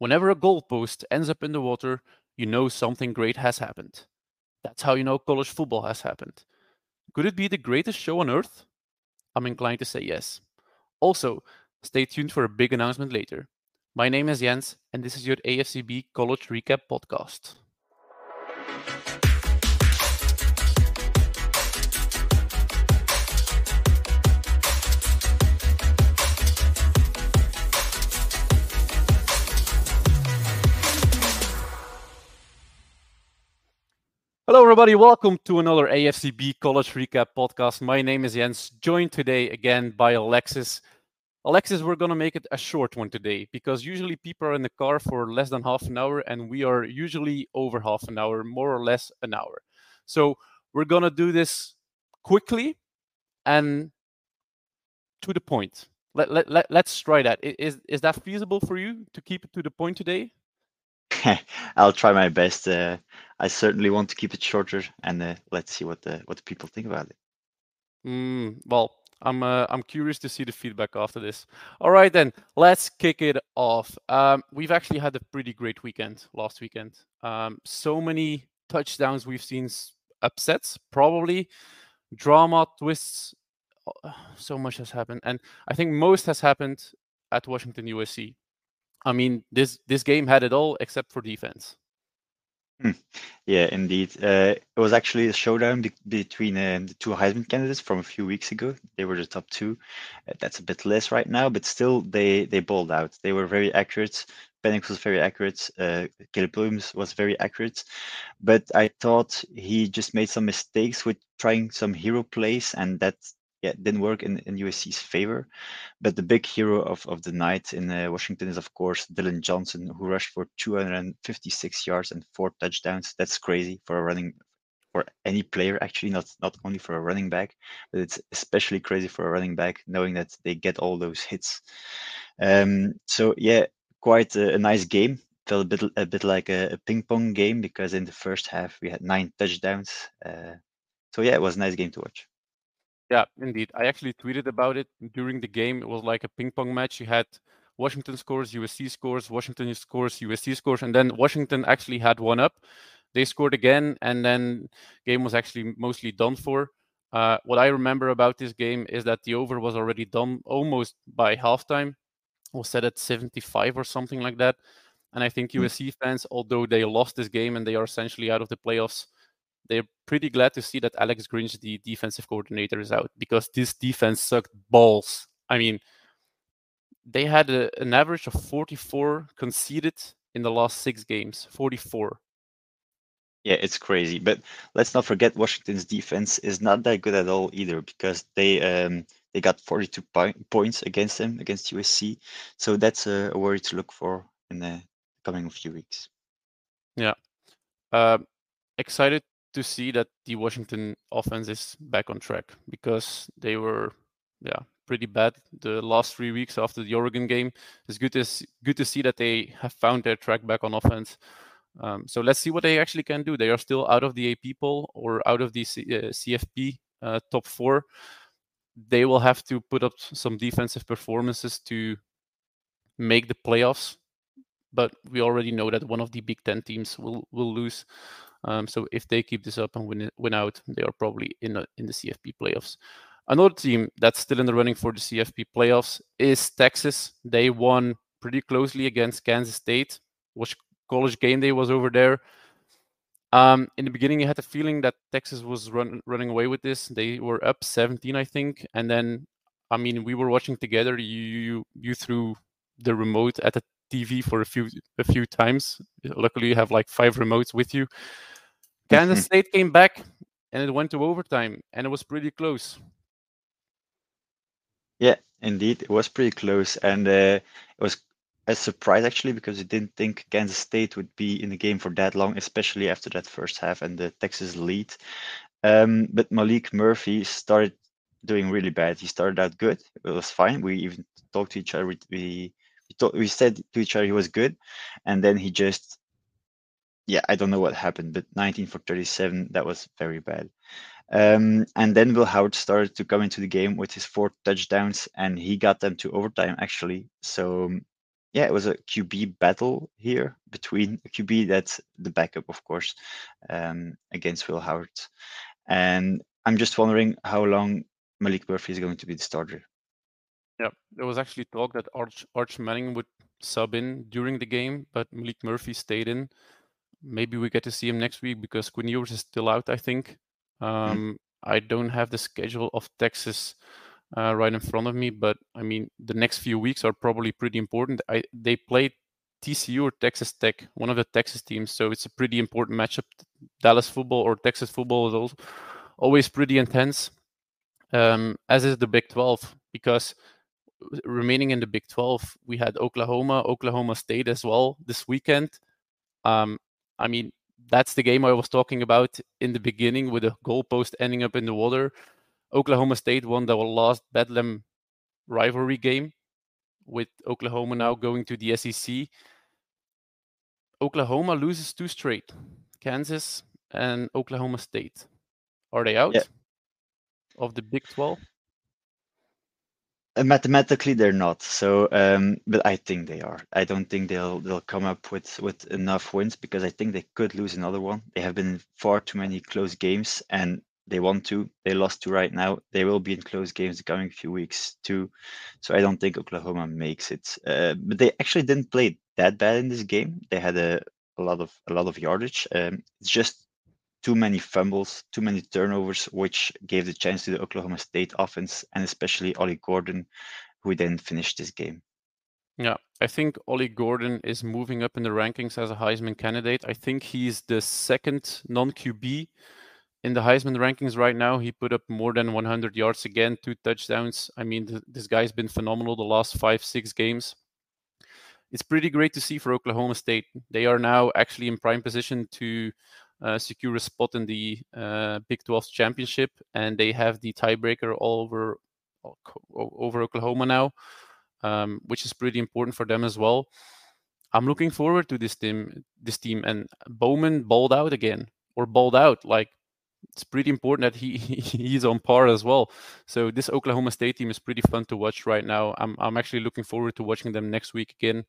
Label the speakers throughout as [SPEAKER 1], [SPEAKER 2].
[SPEAKER 1] Whenever a goalpost ends up in the water, you know something great has happened. That's how you know college football has happened. Could it be the greatest show on earth? I'm inclined to say yes. Also, stay tuned for a big announcement later. My name is Jens, and this is your AFCB College Recap Podcast. Hello, everybody. Welcome to another AFCB College Recap podcast. My name is Jens, joined today again by Alexis. Alexis, we're going to make it a short one today because usually people are in the car for less than half an hour, and we are usually over half an hour, more or less an hour. So we're going to do this quickly and to the point. Let, let, let, let's try that. Is, is that feasible for you to keep it to the point today?
[SPEAKER 2] I'll try my best. Uh, I certainly want to keep it shorter, and uh, let's see what the what the people think about it.
[SPEAKER 1] Mm, well, I'm uh, I'm curious to see the feedback after this. All right, then let's kick it off. Um, we've actually had a pretty great weekend last weekend. Um, so many touchdowns we've seen, upsets, probably drama, twists. So much has happened, and I think most has happened at Washington USC. I mean, this this game had it all except for defense.
[SPEAKER 2] Hmm. Yeah, indeed. Uh, it was actually a showdown be- between uh, the two Heisman candidates from a few weeks ago. They were the top two. Uh, that's a bit less right now, but still, they they bowled out. They were very accurate. Penix was very accurate. Uh, Caleb Williams was very accurate, but I thought he just made some mistakes with trying some hero plays, and that yeah, didn't work in, in USC's favor. But the big hero of, of the night in uh, Washington is, of course, Dillon Johnson, who rushed for 256 yards and four touchdowns. That's crazy for a running for any player, actually, not not only for a running back, but it's especially crazy for a running back, knowing that they get all those hits. Um, so yeah, quite a, a nice game. Felt a bit a bit like a, ping pong game because in the first half we had nine touchdowns. Uh, so yeah, it was a nice game to watch.
[SPEAKER 1] Yeah, indeed. I actually tweeted about it during the game. It was like a ping pong match. You had Washington scores, USC scores, Washington scores, USC scores, and then Washington actually had one up. They scored again, and then game was actually mostly done for. Uh, what I remember about this game is that the over was already done almost by halftime. It was set at 75 or something like that. And I think USC mm. fans, although they lost this game and they are essentially out of the playoffs, they're pretty glad to see that Alex Grinch, the defensive coordinator, is out because this defense sucked balls. I mean, they had a, an average of 44 conceded in the last six games. 44.
[SPEAKER 2] Yeah, it's crazy. But let's not forget Washington's defense is not that good at all either because they um, they got 42 points against them against USC. So that's a, a worry to look for in the coming few weeks.
[SPEAKER 1] Yeah. Uh, excited to see that the Washington offense is back on track because they were, yeah, pretty bad the last three weeks after the Oregon game. It's good to see, good to see that they have found their track back on offense. Um, so let's see what they actually can do. They are still out of the AP poll or out of the C- uh, CFP uh, top four. They will have to put up some defensive performances to make the playoffs. But we already know that one of the Big Ten teams will will lose. Um, so if they keep this up and win win out, they are probably in the, in the CFP playoffs. Another team that's still in the running for the CFP playoffs is Texas. They won pretty closely against Kansas State. Which college game day was over there. Um, in the beginning, you had the feeling that Texas was run, running away with this. They were up 17, I think, and then, I mean, we were watching together. You you you threw the remote at the TV for a few a few times. Luckily, you have like five remotes with you. Kansas State came back and it went to overtime, and it was pretty close.
[SPEAKER 2] Yeah, indeed, it was pretty close, and uh, it was a surprise actually because we didn't think Kansas State would be in the game for that long, especially after that first half and the Texas lead. Um, but Maalik Murphy started doing really bad. He started out good; it was fine. We even talked to each other. We we, said to each other he was good, and then he just yeah, I don't know what happened, but 19 for 37, that was very bad. Um, and then Will Howard started to come into the game with his four touchdowns, and he got them to overtime actually. So yeah, it was a QB battle here between a QB that's the backup, of course, um, against Will Howard. And I'm just wondering how long Maalik Murphy is going to be the starter.
[SPEAKER 1] Yeah, there was actually talk that Arch, Arch Manning would sub in during the game, but Maalik Murphy stayed in. Maybe we get to see him next week because Quinn Ewers is still out, I think. Mm-hmm. Um, mm-hmm. I don't have the schedule of Texas uh, right in front of me. But I mean, the next few weeks are probably pretty important. I they played TCU or Texas Tech, one of the Texas teams, so it's a pretty important matchup. Dallas football or Texas football is also always pretty intense, um, as is the Big 12 because remaining in the Big 12, we had Oklahoma, Oklahoma State as well this weekend. Um, I mean, that's the game I was talking about in the beginning with the goalpost ending up in the water. Oklahoma State won their last Bedlam rivalry game with Oklahoma now going to the SEC. Oklahoma loses two straight Kansas and Oklahoma State. Are they out yeah. of the Big 12?
[SPEAKER 2] Uh, mathematically, they're not. So, um, but I think they are. I don't think they'll they'll come up with with enough wins because I think they could lose another one. They have been far too many close games, and they want to. They lost to right now. They will be in close games the coming few weeks too. So I don't think Oklahoma makes it. Uh, but they actually didn't play that bad in this game. They had a, a lot of a lot of yardage. Um, it's just too many fumbles, too many turnovers, which gave the chance to the Oklahoma State offense and especially Ollie Gordon, who then finished this game.
[SPEAKER 1] Yeah, I think Ollie Gordon is moving up in the rankings as a Heisman candidate. I think he's the second non QB in the Heisman rankings right now. He put up more than 100 yards again, two touchdowns. I mean, th- this guy's been phenomenal the last five, six games. It's pretty great to see for Oklahoma State. They are now actually in prime position to secure a spot in the uh, Big 12 championship, and they have the tiebreaker all over over Oklahoma now, um, which is pretty important for them as well. I'm looking forward to this team. This team and Bowman balled out again, or balled out like it's pretty important that he he's on par as well. So this Oklahoma State team is pretty fun to watch right now. I'm I'm actually looking forward to watching them next week again.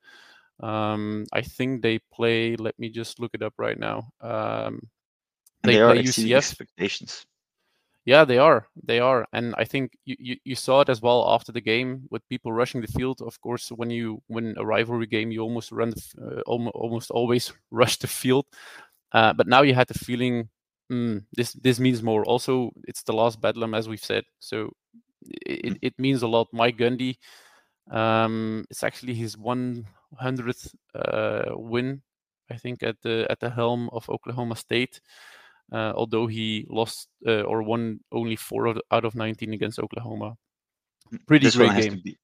[SPEAKER 1] Um, I think they play. Let me just look it up right now. Um,
[SPEAKER 2] they, they play UCF. Expectations.
[SPEAKER 1] Yeah, they are. They are, and I think you, you, you saw it as well after the game with people rushing the field. Of course, when you win a rivalry game, you almost run the, uh, almost, always rush the field. Uh, but now you had the feeling mm, this this means more. Also, it's the last Bedlam, as we've said, so it, mm. it means a lot. Mike Gundy, um, it's actually his 100th uh, win, I think, at the at the helm of Oklahoma State. Uh, although he lost uh, or won only four out of 19 against Oklahoma.
[SPEAKER 2] Mm, Pretty this great game. Be,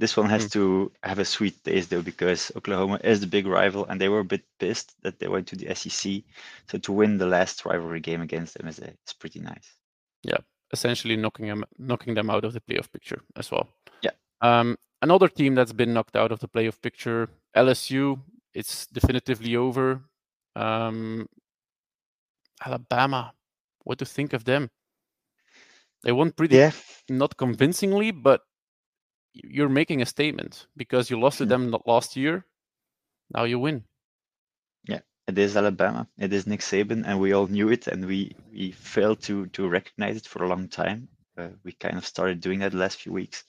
[SPEAKER 2] this one has mm. to have a sweet taste though, because Oklahoma is the big rival, and they were a bit pissed that they went to the SEC. So to win the last rivalry game against them is, a, is pretty nice.
[SPEAKER 1] Yeah, essentially knocking them knocking them out of the playoff picture as well.
[SPEAKER 2] Yeah.
[SPEAKER 1] Um, another team that's been knocked out of the playoff picture, LSU. It's definitively over. Um, Alabama. What to think of them? They won pretty yeah. not convincingly, but you're making a statement because you lost to hmm. them last year. Now you win.
[SPEAKER 2] Yeah, it is Alabama. It is Nick Saban, and we all knew it, and we we failed to to recognize it for a long time. Uh, we kind of started doing that the last few weeks,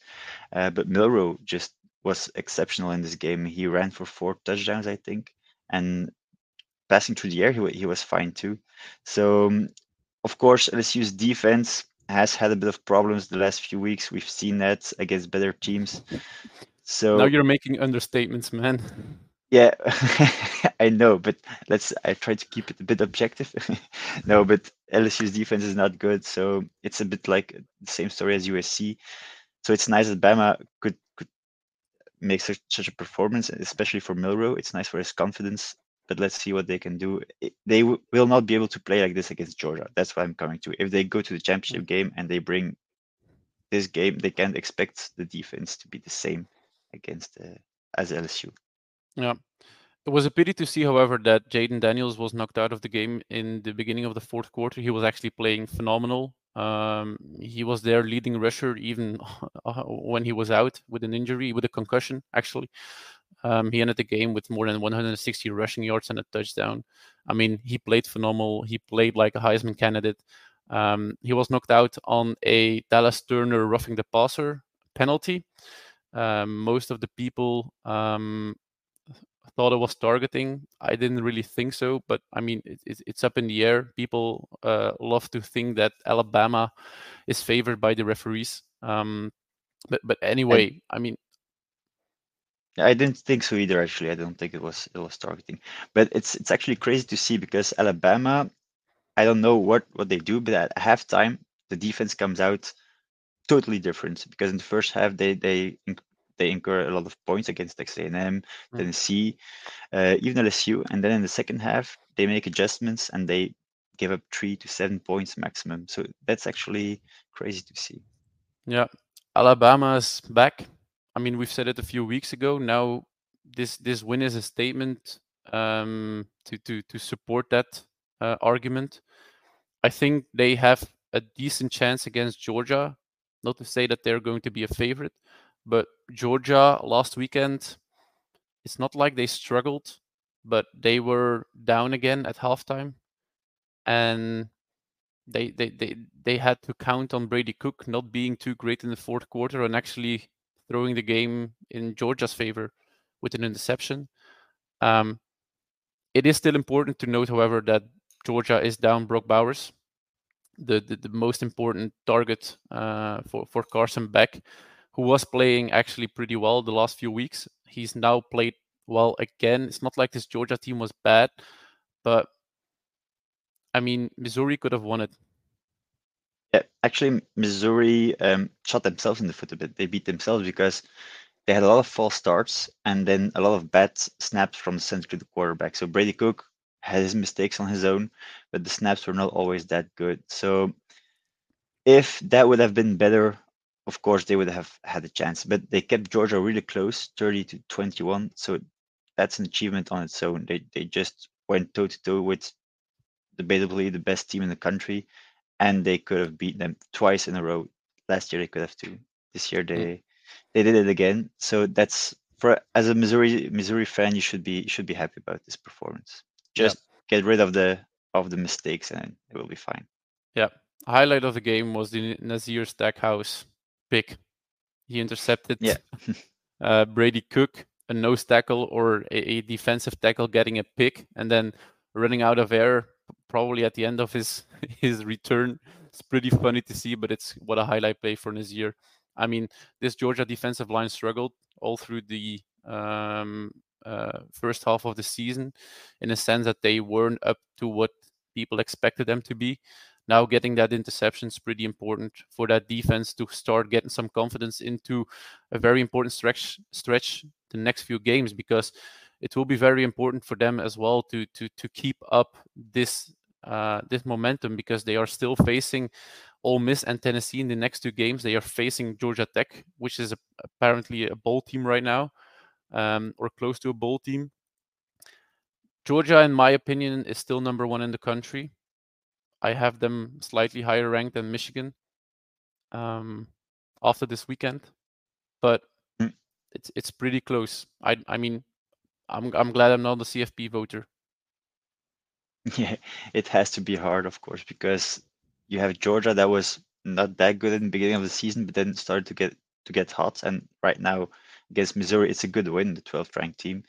[SPEAKER 2] uh, but Milroe just was exceptional in this game. He ran for four touchdowns, I think, and passing through the air, he, he was fine too. So, um, of course, LSU's defense has had a bit of problems the last few weeks. We've seen that against better teams. So
[SPEAKER 1] now you're making understatements, man.
[SPEAKER 2] Yeah, I know, but let's. I try to keep it a bit objective. no, but LSU's defense is not good, so it's a bit like the same story as USC. So it's nice that Bama could could make such, such a performance, especially for Milroe It's nice for his confidence but let's see what they can do. They will not be able to play like this against Georgia. That's what I'm coming to. If they go to the championship game and they bring this game, they can't expect the defense to be the same against uh, as LSU.
[SPEAKER 1] Yeah. It was a pity to see, however, that Jayden Daniels was knocked out of the game in the beginning of the fourth quarter. He was actually playing phenomenal. Um, he was their leading rusher even uh, when he was out with an injury, with a concussion, actually. Um, he ended the game with more than 160 rushing yards and a touchdown. I mean, he played phenomenal. He played like a Heisman candidate. Um, he was knocked out on a Dallas Turner roughing the passer penalty. Um, most of the people um, thought it was targeting. I didn't really think so, but I mean, it, it, it's up in the air. People uh, love to think that Alabama is favored by the referees. Um, but but anyway, and, I mean,
[SPEAKER 2] I didn't think so either. Actually, I don't think it was it was targeting. But it's it's actually crazy to see because Alabama, I don't know what what they do, but at halftime the defense comes out totally different because in the first half they they they incur a lot of points against Texas A&M, mm. Tennessee, uh, even LSU, and then in the second half they make adjustments and they give up three to seven points maximum. So that's actually crazy to see.
[SPEAKER 1] Yeah, Alabama's back. I mean, we've said it a few weeks ago. Now this this win is a statement um, to to to support that uh, argument. I think they have a decent chance against Georgia. Not to say that they're going to be a favorite, but Georgia last weekend, it's not like they struggled, but they were down again at halftime, and they they they they had to count on Brady Cook not being too great in the fourth quarter and actually throwing the game in Georgia's favor with an interception. Um, it is still important to note, however, that Georgia is down Brock Bowers, the the, the most important target uh, for for Carson Beck who was playing actually pretty well the last few weeks. He's now played well again. It's not like this Georgia team was bad, but I mean, Missouri could have won it.
[SPEAKER 2] Yeah, actually, Missouri um, shot themselves in the foot a bit. They beat themselves because they had a lot of false starts and then a lot of bad snaps from the center to the quarterback. So Brady Cook had his mistakes on his own, but the snaps were not always that good. So if that would have been better of course they would have had a chance but they kept georgia really close 30 to 21 so that's an achievement on its own. They, they just went toe to toe with debatably the best team in the country and they could have beat them twice in a row. Last year they could have too. This year they mm. they did it again. So that's for as a missouri missouri fan you should be you should be happy about this performance. Just yeah. get rid of the of the mistakes and it will be fine.
[SPEAKER 1] Yeah highlight of the game was the Nazir Stackhouse pick. He intercepted
[SPEAKER 2] yeah.
[SPEAKER 1] uh, Brady Cook, a nose tackle or a, a, defensive tackle getting a pick, and then running out of air probably at the end of his his return. It's pretty funny to see, but it's what a highlight play for Nazir. I mean, this Georgia defensive line struggled all through the um, uh, first half of the season, in a sense that they weren't up to what people expected them to be now getting that interception is pretty important for that defense to start getting some confidence into a very important stretch stretch the next few games because it will be very important for them as well to to to keep up this uh, this momentum because they are still facing Ole Miss and Tennessee in the next two games. They are facing Georgia Tech, which is a, apparently a bowl team right now, um, or close to a bowl team. Georgia, in my opinion, is still number one in the country. I have them slightly higher ranked than Michigan um, after this weekend, but mm. it's it's pretty close. I I mean, I'm I'm glad I'm not a CFP voter.
[SPEAKER 2] Yeah, it has to be hard, of course, because you have Georgia that was not that good in the beginning of the season, but then started to get to get hot, and right now against Missouri, it's a good win, the 12th ranked team,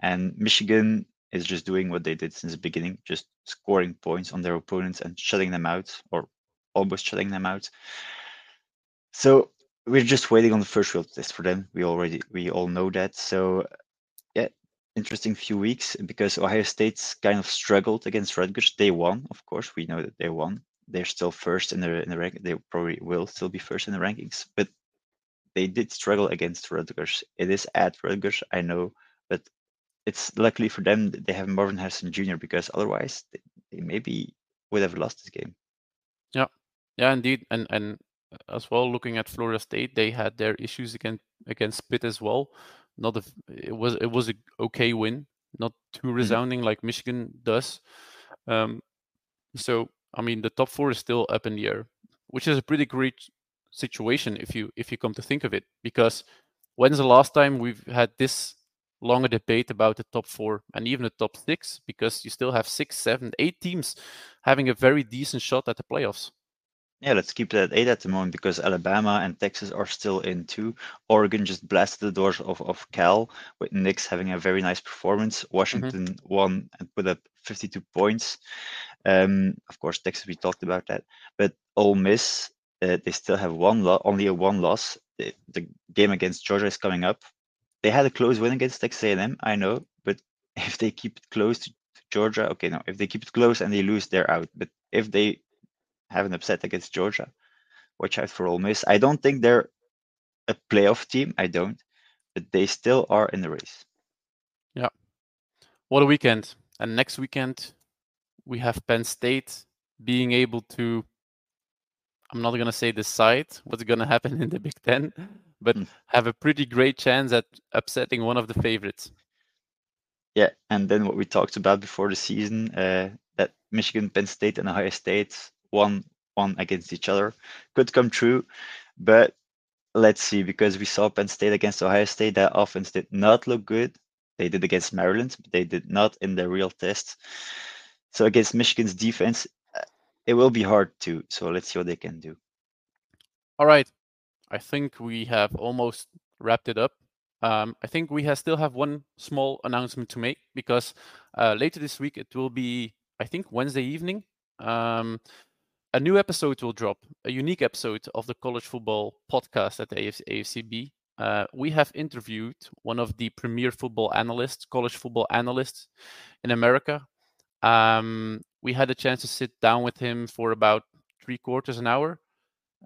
[SPEAKER 2] and Michigan is just doing what they did since the beginning, just scoring points on their opponents and shutting them out, or almost shutting them out. So we're just waiting on the first field test for them. We already we all know that. So yeah, interesting few weeks because Ohio State's kind of struggled against Rutgers. They won, of course. We know that they won. They're still first in the in the rank. They probably will still be first in the rankings, but they did struggle against Rutgers. It is at Rutgers, I know, but it's luckily for them that they have Marvin Harrison Jr. because otherwise they, they maybe would have lost this game.
[SPEAKER 1] Yeah, yeah, indeed, and and as well looking at Florida State, they had their issues against against Pitt as well. Not a, it was it was a okay win, not too mm-hmm. resounding mm-hmm. like Michigan does. Um, so I mean, the top four is still up in the air, which is a pretty great situation if you if you come to think of it. Because when's the last time we've had this longer debate about the top four and even the top six because you still have six, seven, eight teams having a very decent shot at the playoffs.
[SPEAKER 2] Yeah, let's keep it at eight at the moment because Alabama and Texas are still in two. Oregon just blasted the doors of, of Cal with Nix having a very nice performance. Washington mm-hmm. won and put up 52 points. Um, of course, Texas, we talked about that. But Ole Miss, uh, they still have one lo- only a one loss. The, the game against Georgia is coming up. They had a close win against Texas A&M, I know, but if they keep it close to Georgia, okay, no, if they keep it close and they lose, they're out. But if they have an upset against Georgia, watch out for Ole Miss. I don't think they're a playoff team. I don't, but they still are in the race.
[SPEAKER 1] Yeah. What a weekend! And next weekend, we have Penn State being able to. I'm not gonna say decide what's gonna happen in the Big Ten, but mm. have a pretty great chance at upsetting one of the favorites.
[SPEAKER 2] Yeah, and then what we talked about before the season, uh, that Michigan, Penn State, and Ohio State one one against each other could come true, but let's see because we saw Penn State against Ohio State. That offense did not look good. They did against Maryland, but they did not in the real test. So against Michigan's defense, uh, it will be hard too. So let's see what they can do.
[SPEAKER 1] All right, I think we have almost wrapped it up. Um, I think we have still have one small announcement to make because uh, later this week it will be, I think, Wednesday evening. Um, a new episode will drop, a unique episode of the college football podcast at the AFCB. Uh, we have interviewed one of the premier football analysts, college football analysts in America. Um, we had a chance to sit down with him for about three quarters an hour.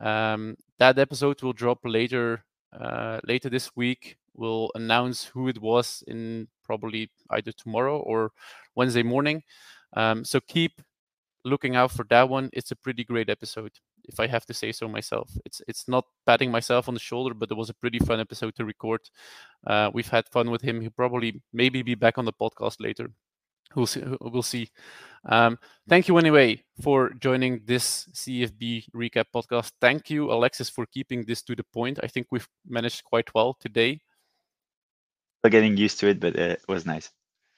[SPEAKER 1] Um, that episode will drop later uh, later this week. We'll announce who it was in probably either tomorrow or Wednesday morning. Um, so keep looking out for that one. It's a pretty great episode, if I have to say so myself. It's it's not patting myself on the shoulder, but it was a pretty fun episode to record. Uh, we've had fun with him. He'll probably maybe be back on the podcast later. We'll see. We'll see. Um, thank you anyway for joining this CFB recap podcast. Thank you, Alexis, for keeping this to the point. I think we've managed quite well today.
[SPEAKER 2] We're getting used to it, but uh, it was nice.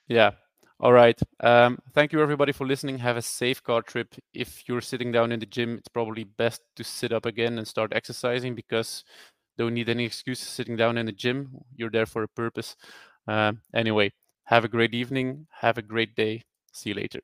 [SPEAKER 1] Yeah, all right. Um, thank you, everybody, for listening. Have a safe car trip. If you're sitting down in the gym, it's probably best to sit up again and start exercising because don't need any excuses sitting down in the gym. You're there for a purpose. Uh, anyway, have a great evening. Have a great day. See you later.